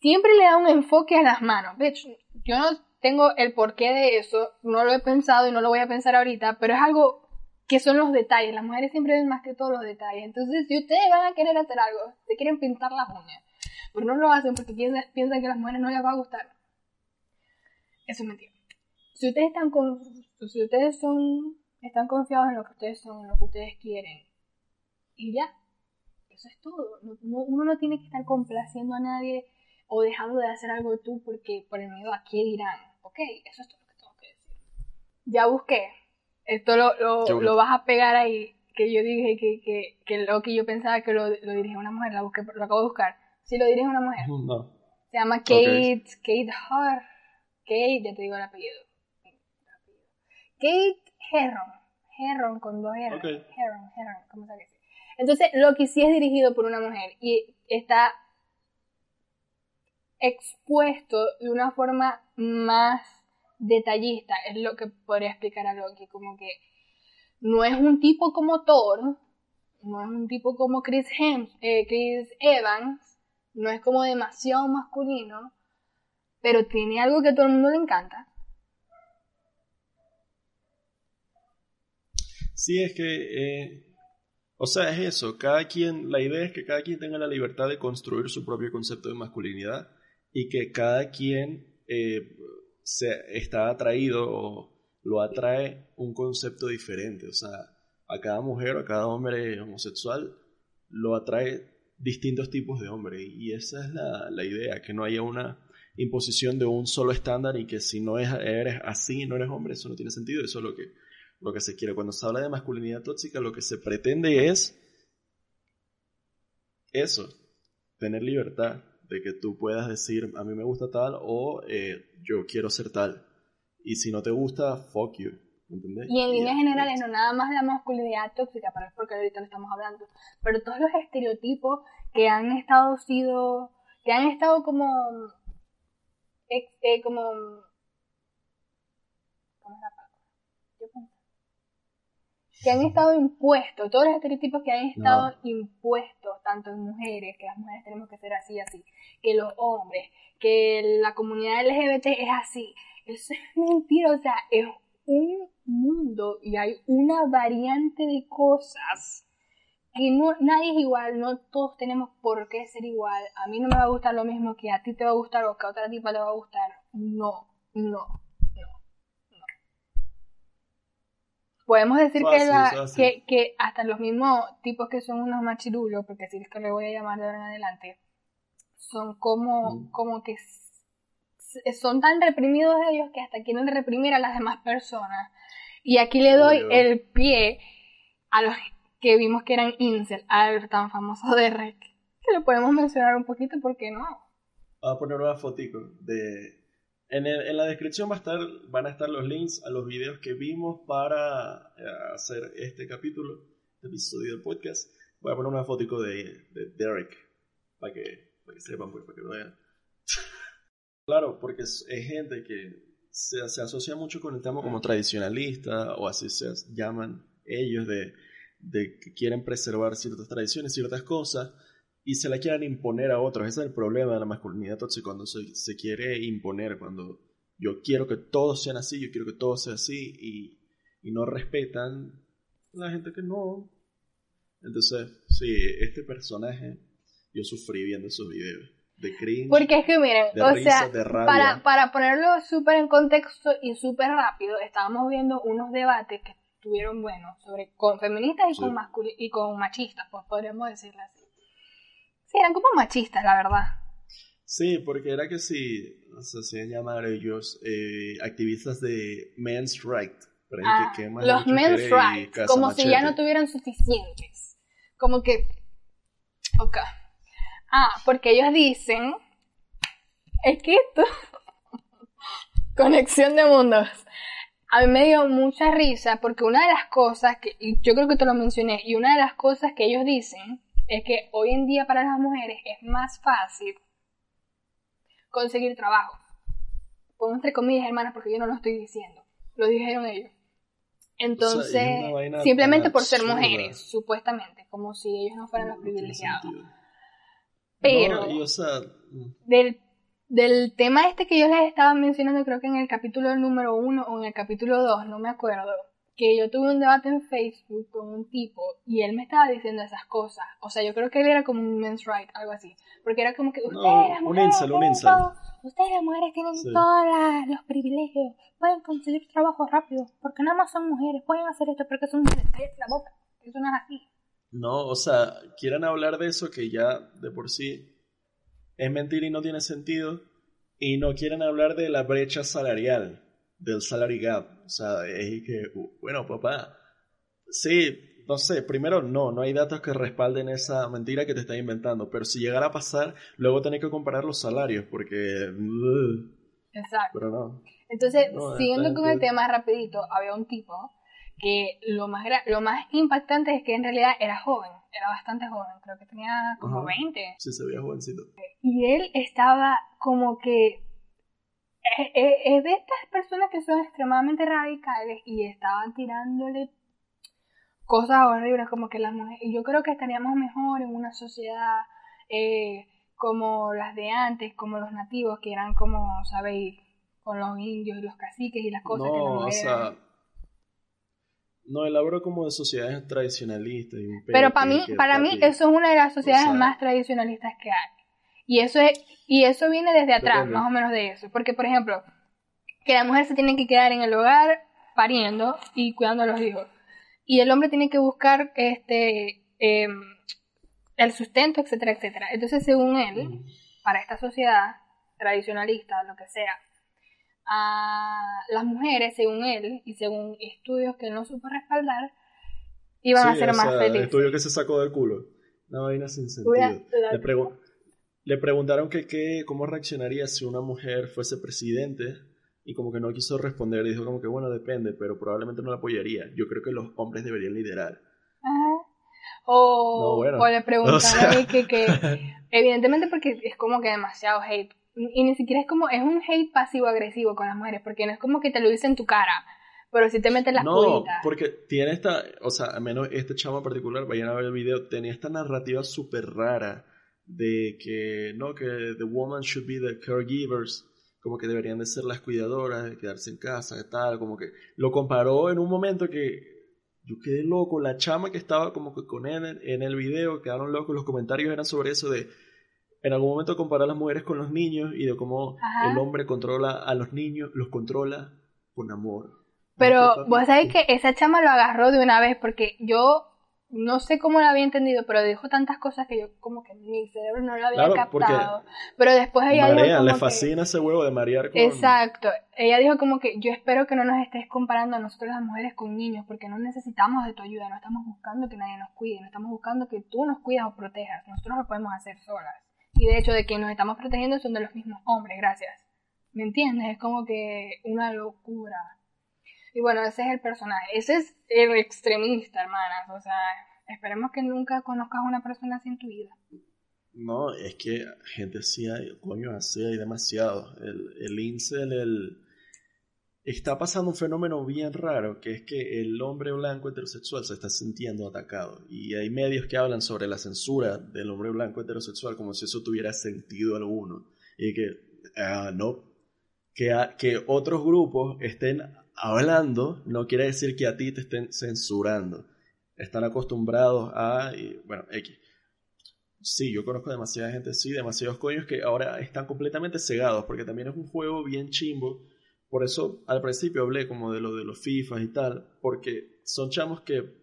Siempre le da un enfoque a las manos. Bitch, yo no tengo el porqué de eso, no lo he pensado y no lo voy a pensar ahorita, pero es algo que son los detalles. Las mujeres siempre ven más que todos los detalles. Entonces, si ustedes van a querer hacer algo, se quieren pintar las uñas, pero no lo hacen porque piensan, piensan que a las mujeres no les va a gustar. Eso es mentira. Si ustedes están con, si ustedes son, están confiados en lo que ustedes son, en lo que ustedes quieren, y ya, eso es todo. uno no tiene que estar complaciendo a nadie o dejando de hacer algo tú porque por el miedo a qué dirán. Ok, eso es todo lo que tengo que decir. Ya busqué. Esto lo, lo, lo vas a pegar ahí. Que yo dije que, que, que lo que yo pensaba que lo, lo dirigía una mujer, la busqué, lo acabo de buscar. Sí, lo dirige una mujer. No. Se llama Kate, Kate Har. Kate, ya te digo el apellido. Kate Herron. Herron con dos R. Okay. Herron, Herron, ¿cómo se dice? Entonces, Loki sí es dirigido por una mujer y está expuesto de una forma más detallista, es lo que podría explicar a Loki, como que no es un tipo como Thor, no es un tipo como Chris, Hems, eh, Chris Evans, no es como demasiado masculino, pero tiene algo que a todo el mundo le encanta. Sí, es que, eh, o sea, es eso, cada quien, la idea es que cada quien tenga la libertad de construir su propio concepto de masculinidad y que cada quien eh, se, está atraído o lo atrae un concepto diferente. O sea, a cada mujer o a cada hombre homosexual lo atrae distintos tipos de hombre. Y esa es la, la, idea, que no haya una imposición de un solo estándar y que si no eres así, no eres hombre, eso no tiene sentido. Eso es lo que, lo que se quiere. Cuando se habla de masculinidad tóxica, lo que se pretende es eso, tener libertad de que tú puedas decir, a mí me gusta tal o eh, yo quiero ser tal. Y si no te gusta, fuck you. ¿Entendés? Y en líneas generales, no nada más la masculinidad tóxica, para es porque ahorita lo estamos hablando, pero todos los estereotipos que han estado sido, que han estado como, eh, como, ¿cómo es la palabra? Yo que han estado impuestos, todos los estereotipos que han estado impuestos, tanto en mujeres, que las mujeres tenemos que ser así, así, que los hombres, que la comunidad LGBT es así. Eso es mentira, o sea, es un mundo y hay una variante de cosas que no, nadie es igual, no todos tenemos por qué ser igual. A mí no me va a gustar lo mismo que a ti te va a gustar o que a otra tipa le va a gustar. No, no podemos decir que, que, hasta los mismos tipos que son unos machirulos, porque así es que le voy a llamar de ahora en adelante, son como, mm. como que son tan reprimidos ellos que hasta quieren reprimir a las demás personas. Y aquí le doy el pie a los que vimos que eran incel, al tan famoso Derek, que le podemos mencionar un poquito, ¿por qué no? Voy a poner una fotico de en, en, la descripción va a estar, van a estar los links a los videos que vimos para eh, hacer este capítulo, este episodio del podcast. Voy a poner una fotico de, de Derek para que, para que sepan, pues, para que lo vean. claro, porque es, gente que se, se, asocia mucho con el tema como tradicionalista o así se llaman ellos de, de que quieren preservar ciertas tradiciones, ciertas cosas y se la quieran imponer a otros. Ese es el problema de la masculinidad tóxica, cuando se, se, quiere imponer, cuando yo quiero que todos sean así, yo quiero que todo sea así y, y no respetan la gente que no. Entonces, sí, este personaje, yo sufrí viendo esos videos. De cringe, Porque es que miren, o sea, para, para ponerlo súper en contexto y súper rápido, estábamos viendo unos debates que estuvieron buenos sobre con feministas y, con, y con machistas, pues podríamos decirlo así. Sí, eran como machistas, la verdad. Sí, porque era que si, se hacían llamar ellos eh, activistas de men's rights. Ah, los men's rights, como si ya no tuvieran suficientes. Como que... Ok. Ah, porque ellos dicen... Es que esto... Conexión de mundos. A mí me dio mucha risa porque una de las cosas que, y yo creo que te lo mencioné, y una de las cosas que ellos dicen es que hoy en día para las mujeres es más fácil conseguir trabajo. Pongo entre comillas, hermanas, porque yo no lo estoy diciendo. Lo dijeron ellos. Entonces, simplemente por ser mujeres, supuestamente, como si ellos no fueran los privilegiados. Pero, mm. del, del, tema este que yo les estaba mencionando, creo que en el capítulo número uno o en el capítulo dos, no me acuerdo, que yo tuve un debate en Facebook con un tipo y él me estaba diciendo esas cosas. O sea, yo creo que él era como un men's right, algo así. Porque era como que ustedes las mujeres, ustedes las mujeres tienen todos los privilegios, pueden conseguir trabajo rápido, porque nada más son mujeres, pueden hacer esto porque son mujeres, cállate la boca, eso no es así. No, o sea, quieran hablar de eso que ya de por sí es mentira y no tiene sentido, y no quieren hablar de la brecha salarial del salary gap. O sea, es que, bueno, papá, sí, no sé, primero no, no hay datos que respalden esa mentira que te estás inventando, pero si llegara a pasar, luego tenés que comparar los salarios, porque... Exacto. Pero no. Entonces, siguiendo con el tema rapidito, había un tipo que lo más, lo más impactante es que en realidad era joven, era bastante joven, creo que tenía como 20. Sí, se veía jovencito. Y él estaba como que es, de estas personas que son extremadamente radicales y estaban tirándole cosas horribles como que las mujeres, y yo creo que estaríamos mejor en una sociedad eh, como las de antes, como los nativos, que eran como, ¿sabéis? Con los indios y los caciques y las cosas no, que no o sea, no, elaboro como de sociedades tradicionalistas. Pero para mí, para mí eso es una de las sociedades más tradicionalistas que hay. Y eso, es, y eso viene desde atrás, más o menos de eso. Porque, por ejemplo, que la mujer se tiene que quedar en el hogar pariendo y cuidando a los hijos. Y el hombre tiene que buscar este em, el sustento, etcétera, etcétera. Entonces, según él, para esta sociedad tradicionalista, lo que sea, a las mujeres, según él, y según estudios que él no supo respaldar, iban a ser más felices. estudio que se sacó del culo. Una vaina sin sentido. Le, le preguntaron que, cómo reaccionaría si una mujer fuese presidente y como que no quiso responder, dijo como que bueno, depende, pero probablemente no la apoyaría. Yo creo que los hombres deberían liderar. O, le preguntaron que, que, evidentemente porque es como que demasiado hate. Y ni siquiera es como, es un hate pasivo-agresivo con las mujeres, porque no es como que te lo dice en tu cara, pero si te meten las No, porque tiene esta, o sea, al menos este chavo en particular, vayan a ver el video, tenía esta narrativa súper rara de que no, que the woman should be the caregivers, como que deberían de ser las cuidadoras, de quedarse en casa, tal, como que lo comparó en un momento que yo quedé loco, la chama que estaba como que con él en el video, quedaron locos, los comentarios eran sobre eso de en algún momento comparar a las mujeres con los niños y de cómo el hombre controla a los niños, los controla con amor. Pero vos sabés que esa chama lo agarró de una vez porque yo no sé cómo lo había entendido, pero dijo tantas cosas que yo como que mi cerebro no lo había captado. Pero después ella dijo le fascina ese huevo de marear con... Exacto. Ella dijo como que yo espero que no nos estés comparando a nosotros las mujeres con niños, porque no necesitamos de tu ayuda, no estamos buscando que nadie nos cuide, no estamos buscando que tú nos cuidas o protejas, nosotros lo podemos hacer solas. Y de hecho de quien nos estamos protegiendo son de los mismos hombres, gracias. ¿Me entiendes? Es como que una locura. Y bueno, ese es el personaje. Ese es el extremista, hermanas. O sea, esperemos que nunca conozcas a una persona así en tu vida. No, es que gente así coño, así hay demasiado. El, el incel, el... Está pasando un fenómeno bien raro, que es que el hombre blanco heterosexual se está sintiendo atacado. Y hay medios que hablan sobre la censura del hombre blanco heterosexual como si eso tuviera sentido alguno. Y que, ah, no, que, que otros grupos estén hablando no quiere decir que a ti te estén censurando. Están acostumbrados a, bueno, X. Sí, yo conozco demasiada gente, sí, demasiados coños que ahora están completamente cegados, porque también es un juego bien chimbo. Por eso al principio hablé como de lo de los FIFA y tal, porque son chamos que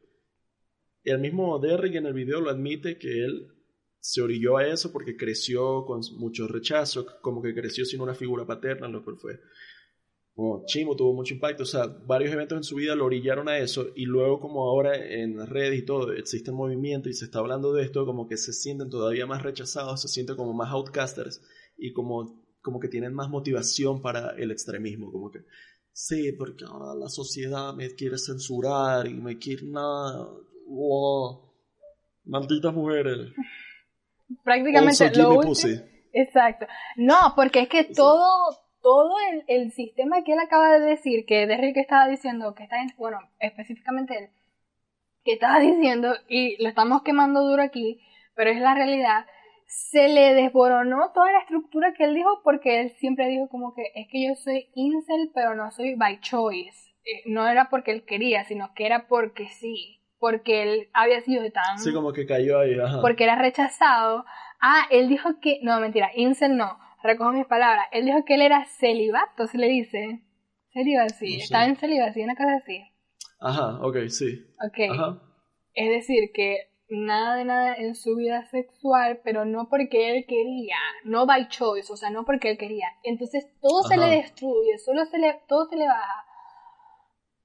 el mismo Derrick en el video lo admite que él se orilló a eso porque creció con mucho rechazo, como que creció sin una figura paterna, lo cual fue como chimo, tuvo mucho impacto, o sea, varios eventos en su vida lo orillaron a eso y luego como ahora en redes y todo existe movimiento y se está hablando de esto, como que se sienten todavía más rechazados, se sienten como más outcasters y como, como que tienen más motivación para el extremismo, como que sí, porque ahora la sociedad me quiere censurar y me quiere nada, wow, malditas mujeres. Prácticamente lo Exacto. No, porque es que todo todo el, el, sistema que él acaba de decir, que Derrick estaba diciendo, que está, en, bueno, específicamente él, que estaba diciendo, y lo estamos quemando duro aquí, pero es la realidad, se le desboronó toda la estructura que él dijo porque él siempre dijo como que es que yo soy incel, pero no soy by choice. Eh, no era porque él quería, sino que era porque sí. Porque él había sido tan... Sí, como que cayó ahí, ajá. Porque era rechazado. Ah, él dijo que... No, mentira, incel no recojo mis palabras, él dijo que él era celibato, se le dice. Celibacy, estaba en celibacy, una cosa así. Ajá, ok, sí. Ok. Ajá. Es decir, que nada de nada en su vida sexual, pero no porque él quería, no by choice, o sea, no porque él quería. Entonces todo se le destruye, solo se le, todo se le baja.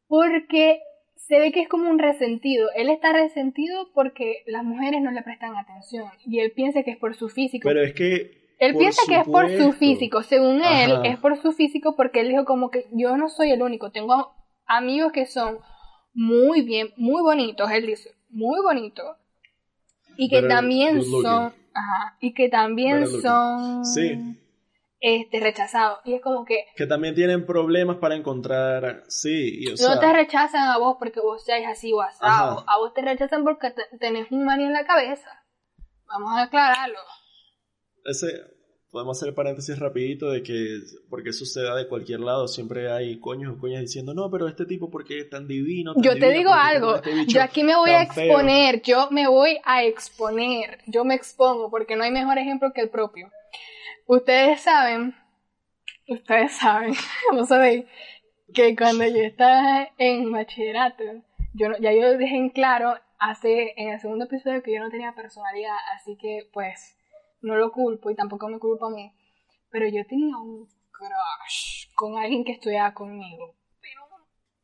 Porque se ve que es como un resentido. Él está resentido porque las mujeres no le prestan atención y él piensa que es por su físico. Pero es que él piensa que es por su físico. Según él, es por su físico porque él dijo como que yo no soy el único. Tengo amigos que son muy bien, muy bonitos. Él dice, muy bonitos. Y que también son... Ajá, y que también son... Sí. Este, rechazados. Y es como que... Que también tienen problemas para encontrar... Sí, y, o No te rechazan a vos porque vos seas así o asado. A vos te rechazan porque tenés un maní en la cabeza. Vamos a aclararlo ese, podemos hacer paréntesis rapidito de que porque eso se da de cualquier lado, siempre hay coños o coñas diciendo, no, pero este tipo porque es tan divino. yo te digo algo, este yo aquí me voy a exponer, yo me voy a exponer, yo me expongo porque no hay mejor ejemplo que el propio. Ustedes saben, ustedes saben, ¿cómo sabéis? Que cuando yo estaba en bachillerato, yo ya yo dejé en claro hace en el segundo episodio que yo no tenía personalidad, así que pues no lo culpo y tampoco me culpo a mí, pero yo tenía un crush con alguien que estudiaba conmigo. Pero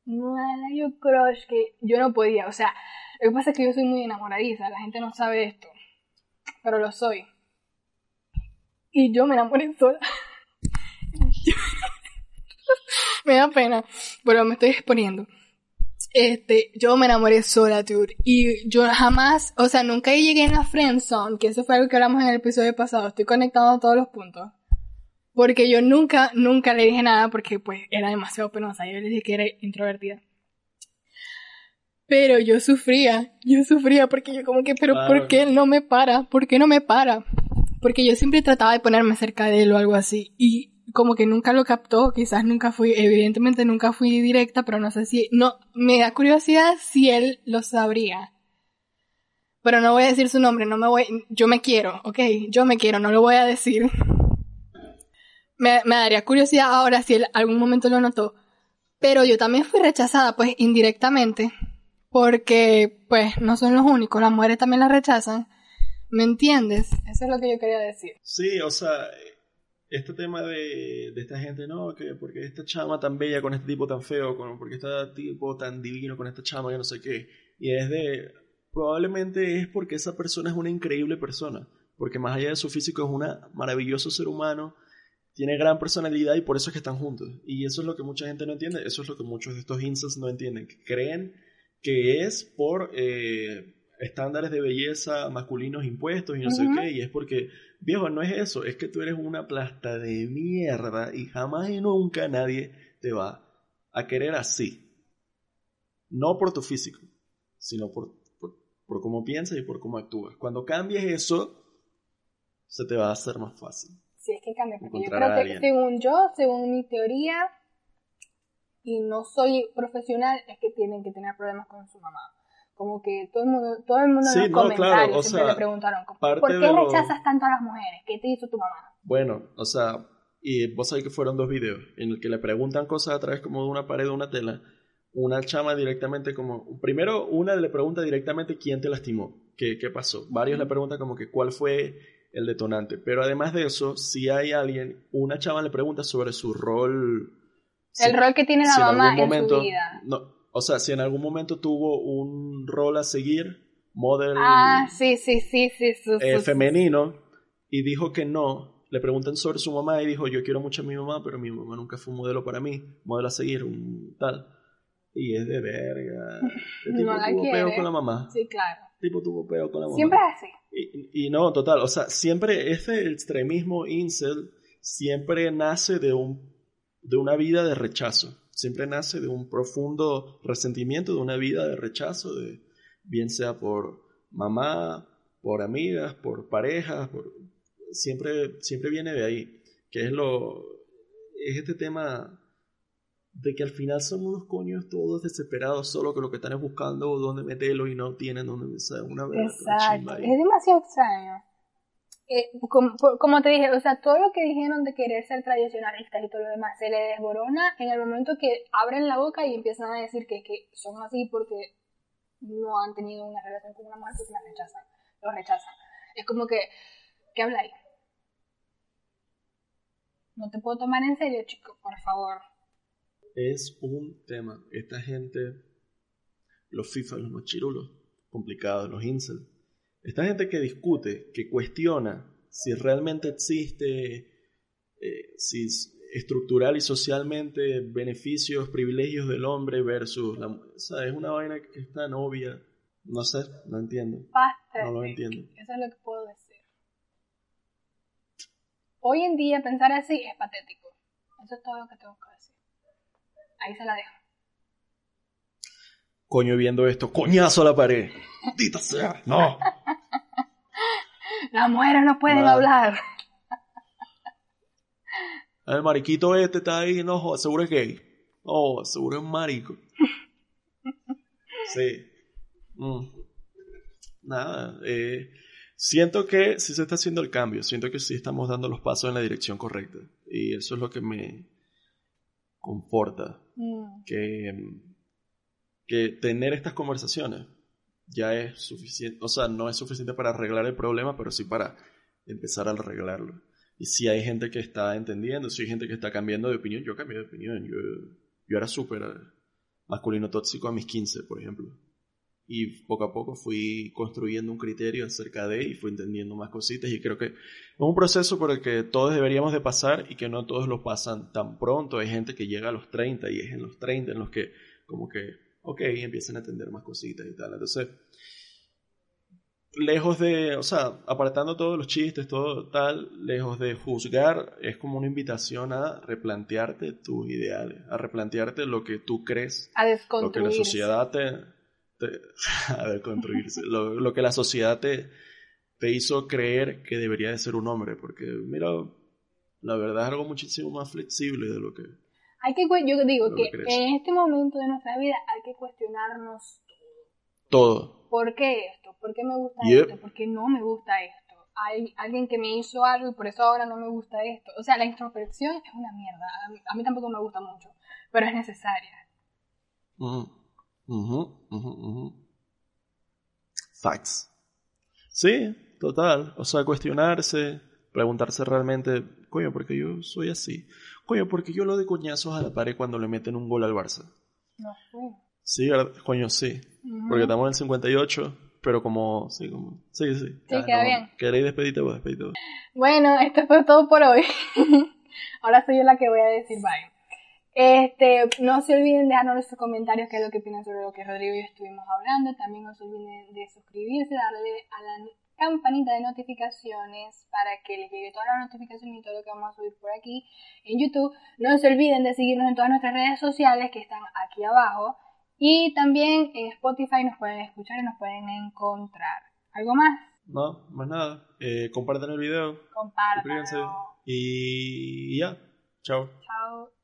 no era yo crush que yo no podía, o sea, lo que pasa es que yo soy muy enamoradiza, la gente no sabe esto, pero lo soy. Y yo me enamoré sola. me da pena, pero me estoy exponiendo este, yo me enamoré sola, dude. Y yo jamás, o sea, nunca llegué en la friendzone, que eso fue algo que hablamos en el episodio pasado. Estoy conectando todos los puntos. Porque yo nunca, nunca le dije nada porque pues era demasiado penosa. Yo le dije que era introvertida. Pero yo sufría, yo sufría porque yo como que, pero ¿por qué él no me para? ¿Por qué no me para? Porque yo siempre trataba de ponerme cerca de él o algo así. Y como que nunca lo captó, quizás nunca fui, evidentemente nunca fui directa, pero no sé si, no, me da curiosidad si él lo sabría. Pero no voy a decir su nombre, no me voy, yo me quiero, ok, yo me quiero, no lo voy a decir. Me, me daría curiosidad ahora si él algún momento lo notó. Pero yo también fui rechazada, pues indirectamente, porque pues no son los únicos, las mujeres también la rechazan. ¿Me entiendes? Eso es lo que yo quería decir. Sí, o sea, este tema de, de, esta gente, no, que porque esta chama tan bella con este tipo tan feo, con, porque este tipo tan divino con esta chama, que no sé qué. Y es de, probablemente es porque esa persona es una increíble persona, porque más allá de su físico es un maravilloso ser humano, tiene gran personalidad y por eso es que están juntos. Y eso es lo que mucha gente no entiende, eso es lo que muchos de estos incels no entienden, que creen que es por eh, estándares de belleza masculinos impuestos y no sé qué, y es porque, viejo, no es eso, es que tú eres una plasta de mierda y jamás y nunca nadie te va a querer así. No por tu físico, sino por, por, cómo piensas y por cómo actúas. Cuando cambies eso, se te va a hacer más fácil. Sí, es que cambia, porque yo creo que según yo, según mi teoría, y no soy profesional, es que tienen que tener problemas con su mamá como que todo el mundo, todo el mundo en los comentarios siempre le preguntaron, ¿por qué rechazas tanto a las mujeres? ¿Qué te hizo tu mamá? Bueno, o sea, y vos sabés que fueron dos videos en el que le preguntan cosas a través como de una pared o una tela. Una chama directamente como, primero una le pregunta directamente quién te lastimó. qué, qué pasó. Varios le preguntan como que cuál fue el detonante. Pero además de eso, si hay alguien, una chava le pregunta sobre su rol. El rol que tiene la si en mamá en, momento, su vida. no, o sea, si en algún momento tuvo un rol a seguir, model Ah, sí, sí, sí, sí. eh, femenino, y dijo que no. Le preguntan sobre su mamá y dijo, yo quiero mucho a mi mamá, pero mi mamá nunca fue un modelo para mí, modelo a seguir, un tal. Y es de verga. El tipo No la tuvo quiere. peo con la mamá. Sí, claro. El tipo tuvo peo con la mamá. Siempre así. Y, y no, total, o sea, siempre ese extremismo incel siempre nace de un de una vida de rechazo, siempre nace de un profundo resentimiento, de una vida de rechazo, de bien sea por mamá, por amigas, por parejas, por siempre siempre viene de ahí, que es lo es este tema de que al final son unos coños todos desesperados solo que lo que están es buscando dónde meterlo y no tienen dónde o sea, una verdad toda Exacto. Es demasiado extraño. Eh, como, te dije, o sea, todo lo que dijeron de querer ser tradicionalistas y todo lo demás se le desborona en el momento que abren la boca y empiezan a decir que, que son así porque no han tenido una relación con una mujer porque la rechazan, lo rechazan. Es como que, ¿qué habláis? No te puedo tomar en serio, chico, por favor. Es un tema. Esta gente, los FIFA, los machirulos, complicados, los incel. Esta gente que discute, que cuestiona si realmente existe, eh, si es estructural y socialmente beneficios, privilegios del hombre versus la mujer. O sea, es una vaina que es tan obvia. No sé, no entiendo. Basta. No lo entiendo. Eso es lo que puedo decir. Hoy en día pensar así es patético. Eso es todo lo que tengo que decir. Ahí se la dejo. Coño, viendo esto, coñazo a la pared. Maldita sea, no. Las mujeres no pueden Nada. hablar. El mariquito este está ahí, no, seguro es gay. Oh, seguro es marico. Sí. Mm. Nada, eh, siento que sí se está haciendo el cambio, siento que sí estamos dando los pasos en la dirección correcta. Y eso es lo que me conforta, Mm, que, que tener estas conversaciones ya es suficiente, o sea, no es suficiente para arreglar el problema, pero sí para empezar a arreglarlo. Y si hay gente que está entendiendo, si hay gente que está cambiando de opinión, yo cambié de opinión. Yo, yo era súper masculino tóxico a mis 15, por ejemplo. Y poco a poco fui construyendo un criterio acerca de y fui entendiendo más cositas. Y creo que es un proceso por el que todos deberíamos de pasar y que no todos lo pasan tan pronto. Hay gente que llega a los 30 y es en los 30 en los que como que, ok, empiezan a entender más cositas y tal. Entonces, lejos de, o sea, apartando todos los chistes, todo tal, lejos de juzgar, es como una invitación a replantearte tus ideales, a replantearte lo que tú crees, a lo que la sociedad te... te- a desconstruirse, lo, lo que la sociedad te, te hizo creer que debería de ser un hombre, porque mira, la verdad es algo muchísimo más flexible de lo que... Hay que, yo digo que en este momento de nuestra vida hay que cuestionarnos Todo. por qué esto, por qué me gusta Yep. esto, por qué no me gusta esto. Hay alguien que me hizo algo y por eso ahora no me gusta esto. O sea, la introspección es una mierda. A mí, a mí tampoco me gusta mucho, pero es necesaria. Ujú, ujú, ujú. Facts. Sí, total. O sea, cuestionarse, preguntarse realmente, coño, ¿por qué yo soy así? Coño, ¿por qué yo lo de coñazos a la pared cuando le meten un gol al Barça? No sé. Sí, coño, sí. Porque estamos en el 58, pero como, sí, como, sí, sí. Sí, queda bien. ¿Queréis despedirte vos? Despedite vos. Bueno, esto fue todo por hoy. Ahora soy yo la que voy a decir bye. Este, no se olviden de dejarnos sus comentarios qué es lo que opinan sobre lo que Rodrigo y yo estuvimos hablando. También no se olviden de suscribirse, darle a la campanita de notificaciones para que les llegue todas las notificaciones y todo lo que vamos a subir por aquí en YouTube. No se olviden de seguirnos en todas nuestras redes sociales que están aquí abajo. Y también en Spotify nos pueden escuchar y nos pueden encontrar. ¿Algo más? No, más nada. Eh, compartan el video, Compártanlo. y ya. Chao. Chao.